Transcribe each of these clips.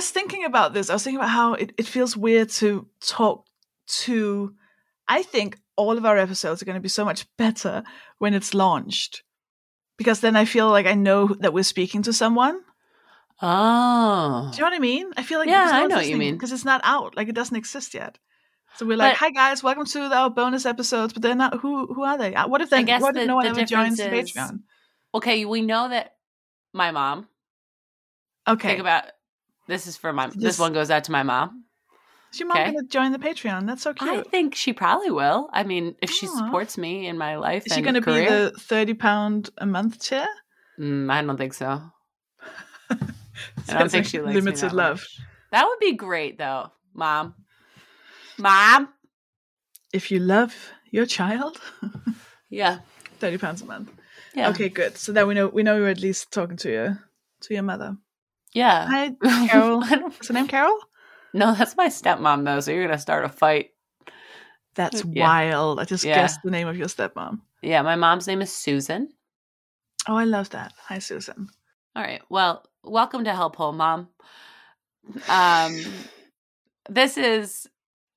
was thinking about this. I was thinking about how it, it feels weird to talk to. I think all of our episodes are going to be so much better when it's launched because then I feel like I know that we're speaking to someone. Oh. Do you know what I mean? I feel like Yeah, I know what you mean. because it's not out, like it doesn't exist yet. So we're like, But- "Hi guys, welcome to our bonus episodes," but they're not. Who who are they? Uh, What if I they? guess What if no one ever joins the is- Patreon? Okay, we know that my mom. Okay, Think about this is for my this This- one goes out to my mom. is your mom okay. gonna join the Patreon? That's so cute. I think she probably will. I mean, if she Aw. supports me in my life, Is she gonna be the thirty pound a month chair? Mm, I don't think so. I don't think she likes limited that love. much. That would be great, though, mom. Mom. If you love your child, Yeah. thirty pounds a month. Yeah. Okay, good. So that we know we know you're at least talking to your to your mother. Yeah. Hi, Carol. Is her name Carol? no, that's my stepmom though. So you're gonna start a fight. That's Yeah. wild. I just Yeah. guessed the name of your stepmom. Yeah. My mom's name is Susan. Oh, I love that. Hi, Susan. All right. Well, welcome to Help Hole, Mom. Um, this is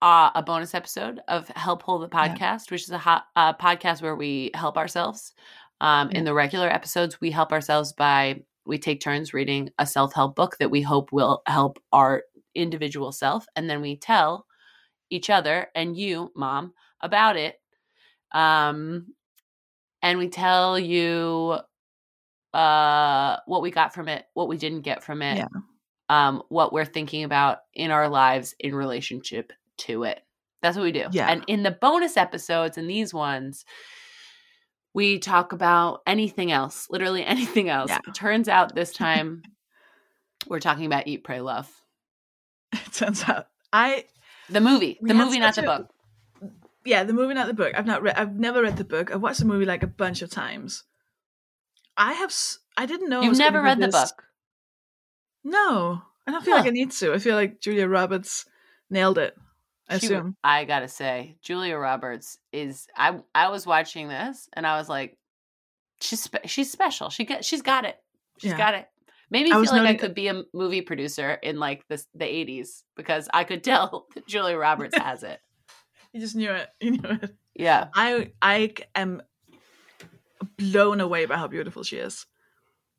uh, a bonus episode of Help Hole the Yeah. podcast, which is a hot, uh, podcast where we help ourselves. Um, In the regular episodes, we help ourselves by we take turns reading a self help book that we hope will help our individual self, and then we tell each other and you, Mom, about it. Um, and we tell you uh what we got from it what we didn't get from it Yeah. um what we're thinking about in our lives in relationship to it that's what we do Yeah. and in the bonus episodes and these ones we talk about anything else literally anything else Yeah. turns out this time we're talking about eat pray love It turns out I the movie the movie not the a- book yeah, the movie, not the book. I've not read. I've never read the book. I've watched the movie like a bunch of times. I have. I didn't know. you've never read the this- book No, I don't feel like I need to. I feel like Julia Roberts nailed it. I She- assume. I gotta say, Julia Roberts is. I I was watching this and I was like, she's spe- she's special. She got she's got it. She's Yeah. got it. Made me I feel like I could be a movie producer in like the the eighties because I could tell that Julia Roberts has it. You just knew it. You knew it. Yeah, I I am blown away by how beautiful she is.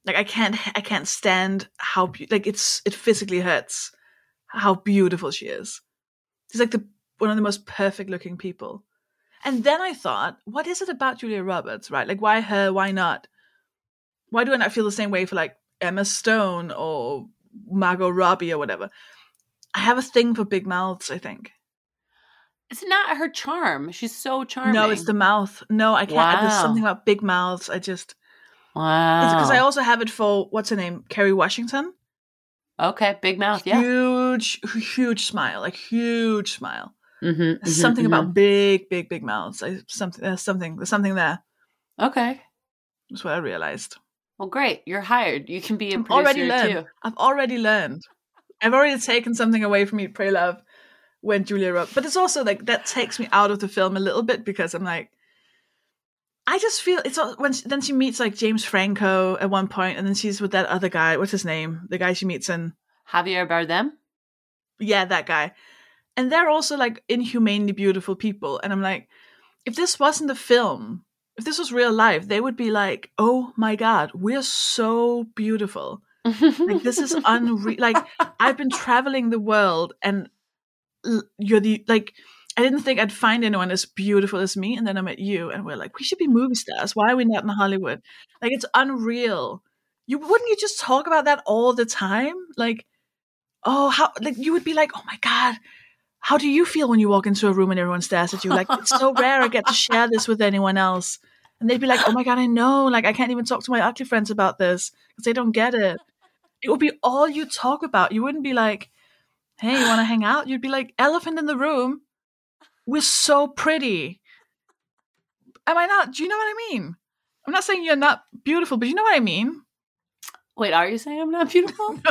Like I can't I can't stand how beau- like it's it physically hurts how beautiful she is. She's like the one of the most perfect looking people. And then I thought, what is it about Julia Roberts, right? Like why her? Why not? Why do I not feel the same way for like Emma Stone or Margot Robbie or whatever? I have a thing for big mouths, I think. it's not her charm. She's so charming. No, it's the mouth. No, I can't. There's something about big mouths. I just wow. because I also have it for what's her name, Kerry Washington. Okay, big mouth. Yeah, Huge, huge smile, like huge smile. Mhm, There's mhm, something mhm. about big, big, big mouths. I, something, there's something, there's something there. Okay. That's what I realized. Well, great. You're hired. You can be a I've producer already learned. too. I've already learned. I've already taken something away from Eat, Pray, Love when Julia Roberts. But it's also like that takes me out of the film a little bit because I'm like, I just feel it's all, when she, then she meets like James Franco at one point, and then she's with that other guy. What's his name? The guy she meets in Javier Bardem. yeah, that guy. And they're also like inhumanely beautiful people. And I'm like, if this wasn't a film, if this was real life, they would be like, oh my God, we're so beautiful. Like, this is unreal. Like, I've been traveling the world and l- you're the, like, I didn't think I'd find anyone as beautiful as me. And then I met you and we're like, we should be movie stars. Why are we not in Hollywood? Like, it's unreal. You wouldn't you just talk about that all the time? Like, oh, how, like, you would be like, oh my God, how do you feel when you walk into a room and everyone stares at you? Like, it's so rare I get to share this with anyone else. And they'd be like, oh my God, I know. Like, I can't even talk to my ugly friends about this because they don't get it. It would be all you talk about. You wouldn't be like, hey, you want to hang out? You'd be like, elephant in the room. We're so pretty. Am I not? Do you know what I mean? I'm not saying you're not beautiful, but you know what I mean. Wait, are you saying I'm not beautiful?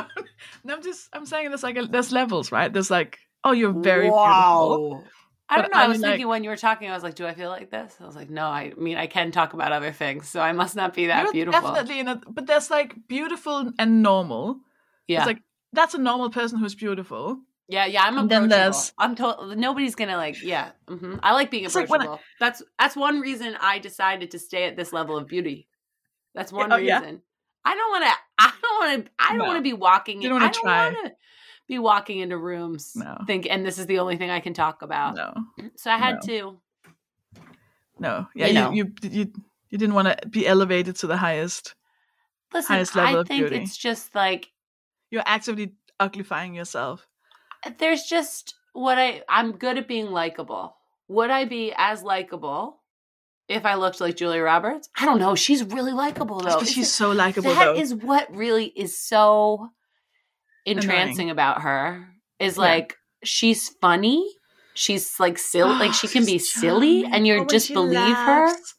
No, I'm just, I'm saying there's like, a, there's levels, right? There's like, oh, you're very beautiful. I don't know. I I'm was like- thinking when you were talking, I was like, do I feel like this? I was like, no, I mean, I can talk about other things, so I must not be that You're beautiful. Definitely in a, but there's like beautiful and normal. yeah. It's like that's a normal person who's beautiful. Yeah, yeah, I'm approachable. there's- I'm told nobody's gonna like. Yeah, hmm I like being It's like I- approachable. that's that's one reason I decided to stay at this level of beauty. That's one oh, yeah? reason. I don't want to. I don't want to. I don't No. want to be walking. You in, don't wanna I try. to be walking into rooms. No. Think, and this is the only thing I can talk about. No, So I had No. to. no, yeah, You you know. you you, you didn't want to be elevated to the highest. Listen, Highest level I of think beauty. it's just like You're actively uglifying yourself. There's just what I I'm good at being likable. Would I be as likable if I looked like Julia Roberts? I don't know. She's really likable though. She's so likable, That though. is what really is so entrancing about her. Is Yeah. like she's funny. She's like silly. like she can be She's silly, and Oh, you when just believe her. laughs,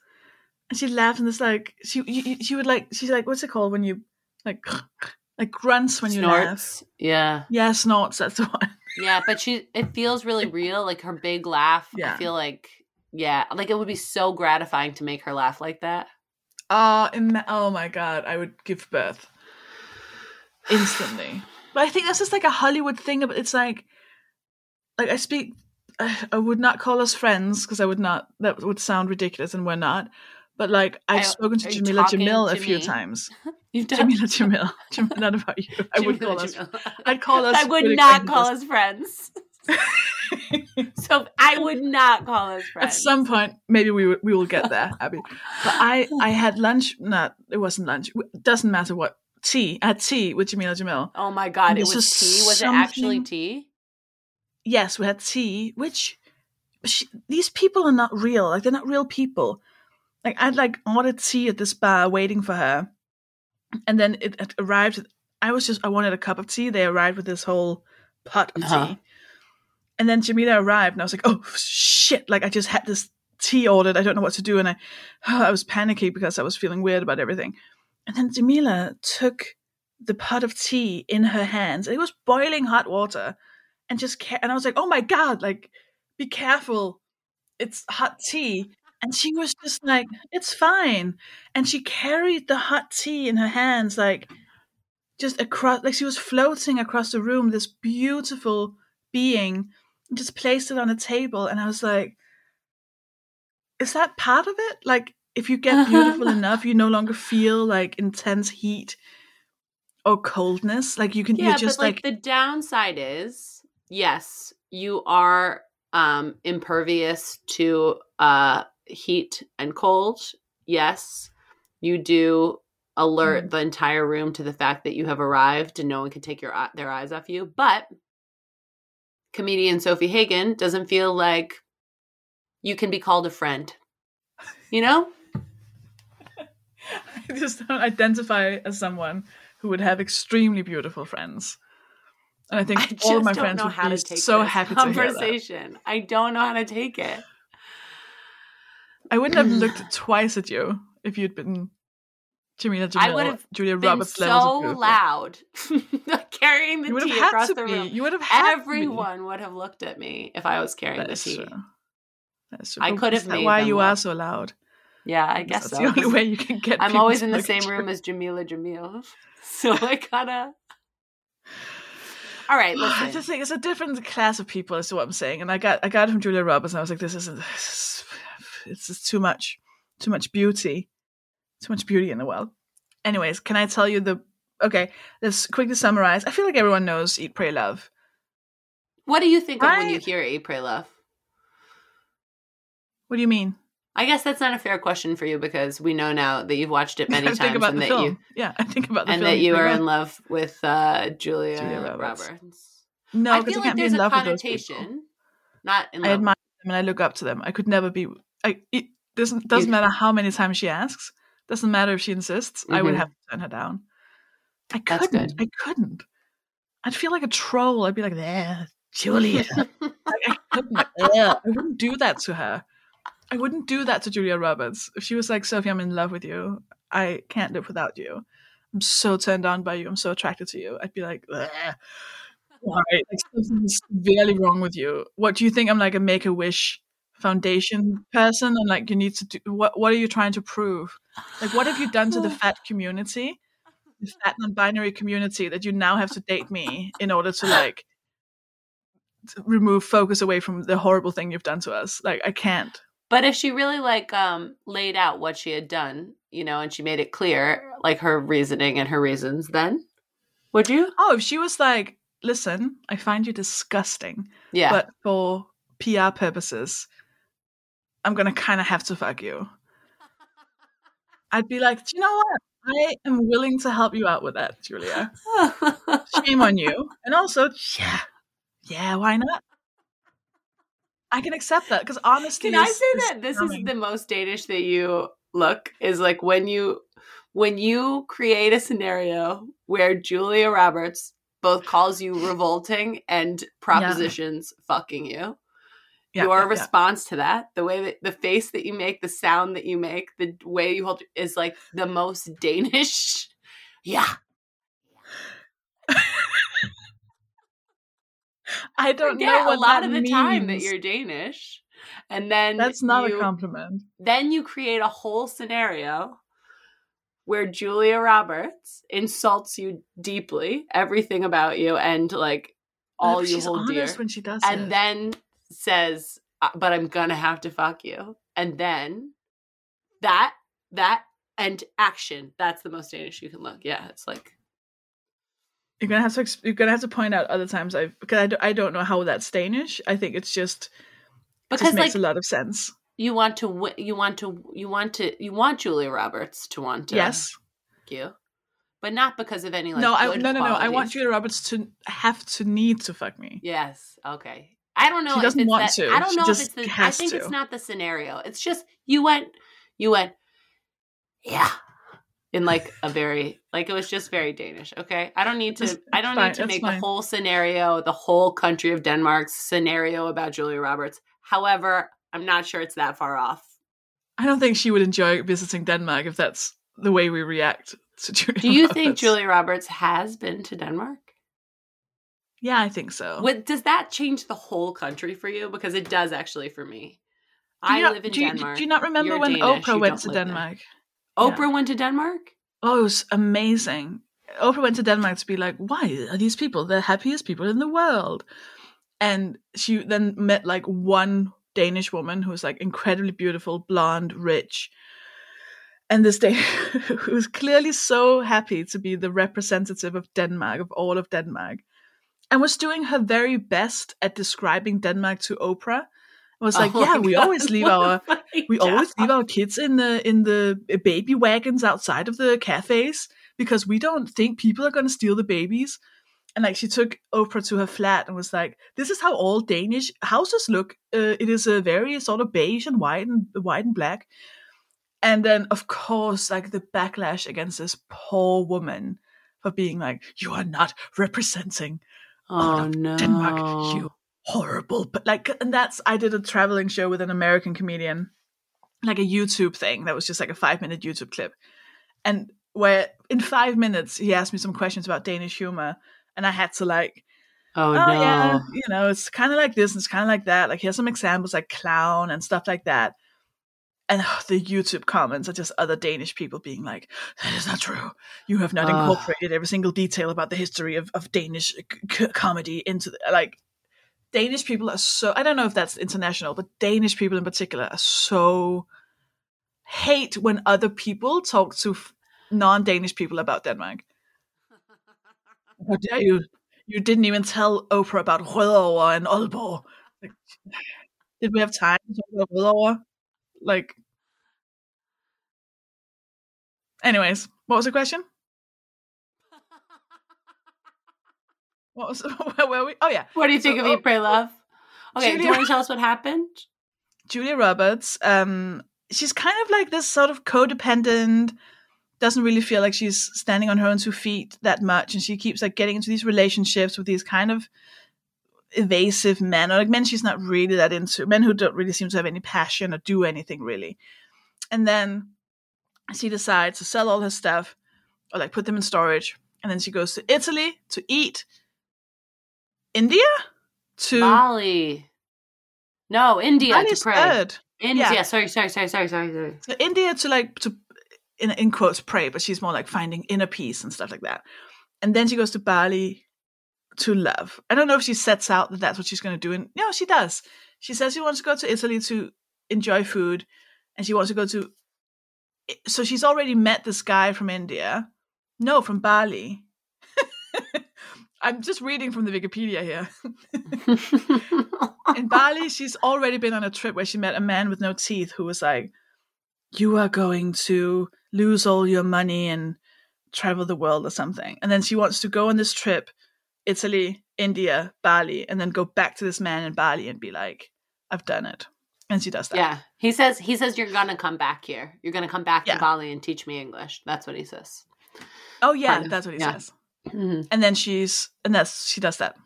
And she laughs and it's like she you- she would like she's like what's it called when you like like grunts when you laugh. Snorts. Yeah. Yeah, snorts. That's the one. Yeah, but she it feels really real. Like her big laugh. Yeah. I feel like yeah, like it would be so gratifying to make her laugh like that. Uh, ima- oh my god, I would give birth instantly. But I think that's just like a Hollywood thing. But it's like, like I speak, I, I would not call us friends because I would not. That would sound ridiculous, and we're not. But like I've I- spoken to Jamila Jamil a few me? times. You've done Jamila Jamil, Jamil, not about you. I would Jamila, call us. I'd call us. I would not call acquaintances. us friends. So I would not call us friends. At some point, maybe we will- we will get there, Abby. But I I had lunch. Not it wasn't lunch. It doesn't matter what tea. I had tea with Jamila Jamil. oh my god, it This was tea. Was it actually tea? yes, we had tea, which she, these people are not real. Like they're not real people. Like I'd like ordered tea at this bar waiting for her, and then it, it arrived. I was just I wanted a cup of tea. They arrived with this whole pot of Uh-huh. tea, and then Jamila arrived, and I was like, oh shit! Like I just had this tea ordered. I don't know what to do, and I I was panicky because I was feeling weird about everything. And then Jamila took the pot of tea in her hands. It was boiling hot water and just ca- and I was like, "Oh my god, like be careful. It's hot tea." And she was just like, "It's fine." And she carried the hot tea in her hands like just across like she was floating across the room this beautiful being just placed it on a table and I was like, "Is that part of it? Like if you get beautiful enough, you no longer feel like intense heat or coldness. Like you can Yeah, you're just but like, like the downside is, yes, you are um impervious to uh heat and cold. Yes, you do alert Mhm. the entire room to the fact that you have arrived and no one can take your their eyes off you. But comedian Sofie Hagen doesn't feel like you can be called a friend. You know? I just don't identify as someone who would have extremely beautiful friends. And I think I all of my friends would be so happy to hear that. conversation. I don't know how to take it. I wouldn't have looked twice at you if you'd been Jamila I would have Julia Been Roberts so loud, carrying the tea across the room. You would have had. Everyone would have looked at me if I was carrying That the tea. true. That's true. I could have made why you are so loud. Yeah, I guess That's so. the only way you can get. I'm always in the same room as Jamila Jamil, so I gotta. All right, listen. just think it's a different class of people. Is what I'm saying, and I got I got it from Julia Roberts, and I was like, this isn't. This is, it's just too much, too much beauty, too much beauty in the world. Anyways, can I tell you the? Okay, let's quickly summarize. I feel like everyone knows Eat, Pray, Love. What do you think of when you hear "Eat, Pray, Love"? What do you mean? I guess that's not a fair question for you because we know now that you've watched it many I times about and the that film. you yeah, I think about the and that you are in love with uh, Julia, Julia Roberts. Roberts. No, I feel I like can't there's a love with those people. connotation. Not in love. I admire them and I look up to them. I could never be. I it doesn't doesn't matter how many times she asks. Doesn't matter if she insists. I would Mhm. have to turn her down. I couldn't. I couldn't. I'd feel like a troll. I'd be like, "There, Julia." I couldn't. I wouldn't do that to her. I wouldn't do that to Julia Roberts. If she was like, "Sofie, I'm in love with you. I can't live without you. I'm so turned on by you. I'm so attracted to you." I'd be like, Ugh. "Why? Like something's severely wrong with you. What do you think? I'm like a Make a Wish Foundation person, and like you need to do what? What are you trying to prove? Like, what have you done to the fat community the fat non-binary community that you now have to date me in order to like to remove focus away from the horrible thing you've done to us. Like I can't. But if she really like um laid out what she had done, you know, and she made it clear, like her reasoning and her reasons, then would you? Oh, if she was like, "Listen, I find you disgusting, Yeah. but for PR purposes, I'm gonna kind of have to fuck you." I'd be like, "Do you know what? I am willing to help you out with that, Julia. Shame on you." And also, yeah, yeah, why not? I can accept that because honestly, Can I say that this is the most Danish that you look is like when you when you create a scenario where Julia Roberts both calls you revolting and propositions fucking you. Yeah, your yeah, yeah. response to that, the way that the face that you make, the sound that you make, the way you hold is like the most Danish. Yeah. I don't Yeah, know a lot of the time that you're Danish. And then That's not you- a compliment. then you create a whole scenario where Julia Roberts insults you deeply, everything about you, and like all you hold dear, when she does and it. then says, "Uh, "But I'm gonna have to fuck you," and then that that and action. That's the most Danish you can look. Yeah, it's like You're gonna have to you're gonna have to point out other times I've because I, do, I don't know how that's Danish. I think it's just it because just makes like a lot of sense. you want to you want to you want to you want Julia Roberts to want to yes. fuck you, but not because of any like no. I no no no. I want. Julia Roberts to have to need to fuck me. Yes. Okay. I don't know. She if doesn't it's want that, to. I don't She know if it's the. I think to. it's not the scenario. It's just you went. You went. Yeah. In like a very like it was just very Danish. Okay. I don't need to. It's- I don't fine, need to make fine. the whole scenario, the whole country of Denmark's scenario about Julia Roberts. However, I'm not sure it's that far off. I don't think she would enjoy visiting Denmark if that's the way we react to Julia. Do you think Julia Roberts has been to Denmark? Yeah, I think so. What, does that change the whole country for you? Because it does actually for me. I not- live in do you, Denmark. Do you not remember You're when Danish, Oprah went to live there. Denmark? Oprah went to Denmark? Oh, it was amazing. Oprah went to Denmark to be like, why are these people the happiest people in the world? And she then met like one Danish woman who was like incredibly beautiful, blonde, rich. And this day who was clearly so happy to be the representative of Denmark, of all of Denmark, and was doing her very best at describing Denmark to Oprah. And was like, Oh yeah, we God, always leave our we always leave our kids in the in the baby wagons outside of the cafes because we don't think people are going to steal the babies. And like she took oprah to her flat and was like this is how all danish houses look. Uh, it is a very sort of beige and white and white and black. And then of course like the backlash against this poor woman for being like you are not representing Oh no. Denmark, you horrible. But like, and that's I did a traveling show with an American comedian, like a YouTube thing that was just like a five minute YouTube clip, and where in five minutes he asked me some questions about Danish humor, and I had to like, Oh, oh, no. yeah, you know, it's kind of like this and it's kind of like that. Like here's some examples like clown and stuff like that. And the YouTube comments are just other Danish people being like, "That is not true. You have not incorporated every single detail about the history of, of Danish c- c- comedy into the, like." Danish people are so I don't know if that's international, but Danish people in particular are so hate when other people talk to f- non-Danish people about Denmark. How dare you? You didn't even tell Oprah about Rødovre and Aalborg. Like, did we have time to talk about Rødovre? Like, anyways, what was the question? What was where were we? Oh yeah, What do you think So, of Eat, oh, Pray, Love? Okay, do you want to tell us what happened? Julia Roberts. Um, she's kind of like this sort of codependent. Doesn't really feel like she's standing on her own two feet that much, and she keeps like getting into these relationships with these kind of evasive men, or like men she's not really that into, men who don't really seem to have any passion or do anything really. And then she decides to sell all her stuff, or like put them in storage, and then she goes to Italy to eat. India to Bali. No, India Bali's to pray. third. India. Yeah. Sorry, sorry, sorry, sorry, sorry, sorry. to India to like to in in quotes pray, but she's more like finding inner peace and stuff like that. And then she goes to Bali to love. I don't know if she sets out that that's what she's going to do. And no, she does. She says she wants to go to Italy to enjoy food, and she wants to go to. So she's already met this guy from India. No, from Bali. I'm just reading from the Wikipedia here. In Bali, she's already been on a trip where she met a man with no teeth who was like, You are going to lose all your money and travel the world or something. And then she wants to go on this trip, Italy, India, Bali, and then go back to this man in Bali and be like, I've done it. And she does that. Yeah. He says he says you're gonna come back here. You're gonna come back Yeah. to Bali and teach me English. That's what he says. Oh yeah, of, that's what he yeah. says. Mm-hmm. And then she's and that's she does that.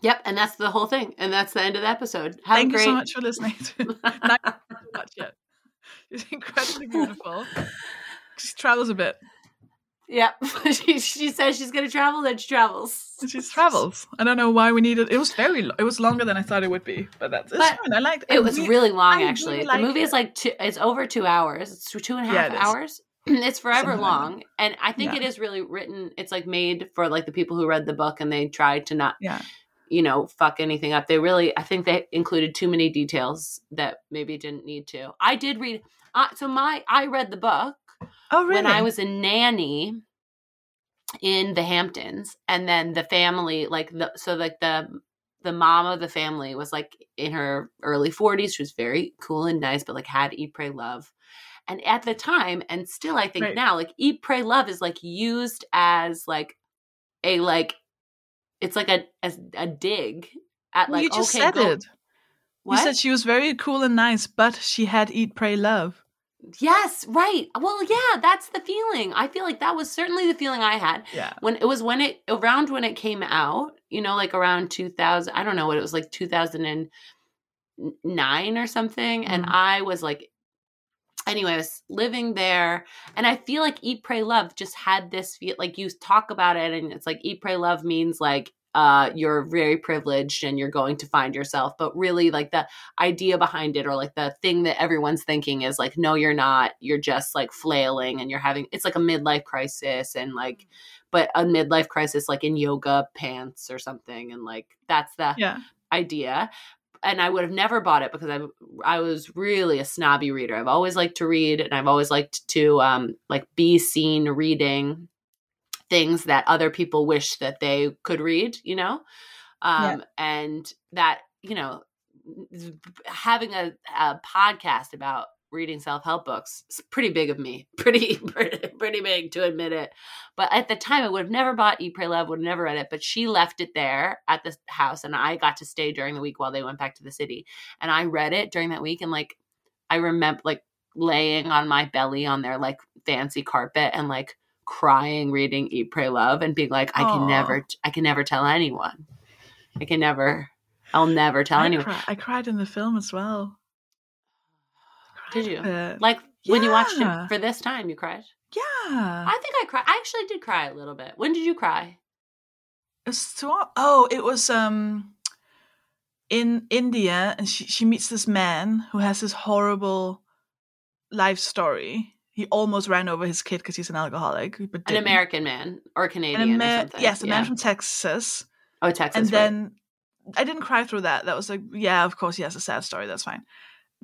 Yep, and that's the whole thing, and that's the end of the episode. Have Thank great. you so much for listening to not much yet. She's incredibly beautiful. She travels a bit. Yep, she, she says she's gonna travel, then she travels. She travels. I don't know why we needed. It was very. It was longer than I thought it would be, but that's But fine. I liked. It It was re- really long, I actually. really the movie it. is like two. It's over two hours. It's two and a half Yeah, hours. it's forever Something like long, and I think Yeah. it is really written. It's like made for like the people who read the book, and they tried to not, Yeah. you know, fuck anything up. They really, I think they included too many details that maybe didn't need to. I did read. Uh, so my, I read the book Oh really? when I was a nanny in the Hamptons, and then the family, like the so like the the mom of the family was like in her early forties. She was very cool and nice, but like had eat, pray, love. And at the time, and still, I think Right. now, like eat, pray, love is like used as like a like it's like a as a dig at like you just okay, said go- it. What? You said she was very cool and nice, but she had eat, pray, love. Yes, right. Well, yeah, that's the feeling. I feel like that was certainly the feeling I had. Yeah. when it was when it around when it came out you know like around 2000 i don't know what it was like 2009 or something and Mhm. i was like anyway i was living there and i feel like eat pray love just had this feel like you talk about it and it's like eat pray love means like uh you're very privileged and you're going to find yourself but really like the idea behind it or like the thing that everyone's thinking is like no you're not you're just like flailing and you're having it's like a midlife crisis and like but a midlife crisis like in yoga pants or something and like that's the Yeah. idea and I would have never bought it because I I was really a snobby reader. I've always liked to read and I've always liked to um like be seen reading things that other people wish that they could read, you know? Um and that, you know, having a, a podcast about reading self-help books is pretty big of me. Pretty pretty pretty big to admit it. But at the time, I would have never bought Eat, Pray, Love, would have never read it. But she left it there at the house, and I got to stay during the week while they went back to the city. And I read it during that week, and like, I remember like laying on my belly on their like fancy carpet and like crying, reading Eat, Pray, Love, and being like, I can Aw. never, I can never tell anyone. I can never, I'll never tell I, anyone. I cried in the film as well. Did you? Like when you watched it for this time, you cried. yeah. I think I cried. I actually did cry a little bit. When did you cry? Oh, it was um in India, and she she meets this man who has this horrible life story. He almost ran over his kid because he's an alcoholic, but An. American man or An Canadian or Amer- something. yes, a Yeah. man from Texas. Oh, Texas. and right. then I didn't cry through that. That was like, yeah, of course, he has a sad story. That's fine.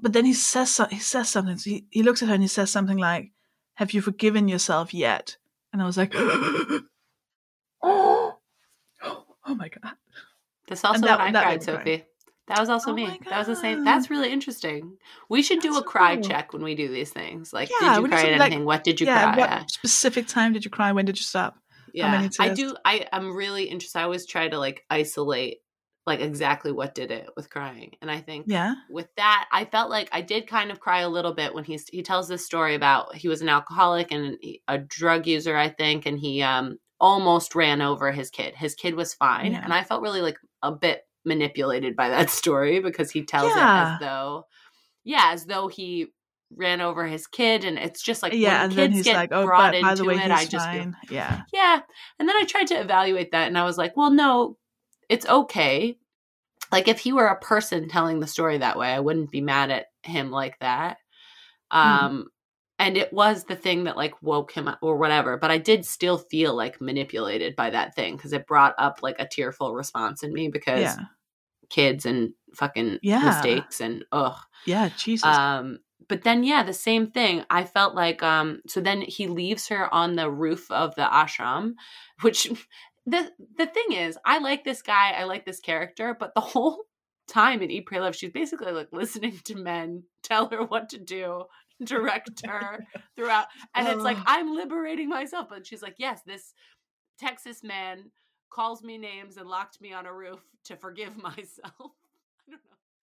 But then he says so- he says something. He he looks at her and he says something like, "Have you forgiven yourself yet?" And I was like, "Oh, oh my god!" That's also that- I that cried, Sofie. cry. That was also Oh me. That was the same. That's really interesting. We should do That's a cry cool. check when we do these things. Like, Yeah, did you cry at like- anything? what did you yeah. cry What at? specific time did you cry? When did you stop? Yeah, many I do. I I'm really interested. I always try to like isolate like exactly what did it with crying, and I think Yeah. with that, I felt like I did kind of cry a little bit when he's he tells this story about he was an alcoholic and a drug user, I think, and he um almost ran over his kid. His kid was fine, Yeah. and I felt really like a bit manipulated by that story because he tells it as though, yeah, as though he ran over his kid, and it's just like yeah, and kids then he's get like, "Oh, brought but by into the way, it, I just feel fine." Yeah. yeah. And then I tried to evaluate that and I was like, well, no, it's okay. Like if he were a person telling the story that way, I wouldn't be mad at him like that. Hmm. Um and it was the thing that like woke him up or whatever but i did still feel like manipulated by that thing because it brought up like a tearful response in me because Yeah. kids and fucking Yeah. mistakes and ugh Yeah, Jesus. um but then yeah the same thing i felt like um so then he leaves her on the roof of the ashram which the the thing is i like this guy i like this character but the whole time in eat pray love she's basically like listening to men tell her what to do direct her throughout and it's like oh. i'm liberating myself but she's like yes this texas man calls me names and locked me on a roof to forgive myself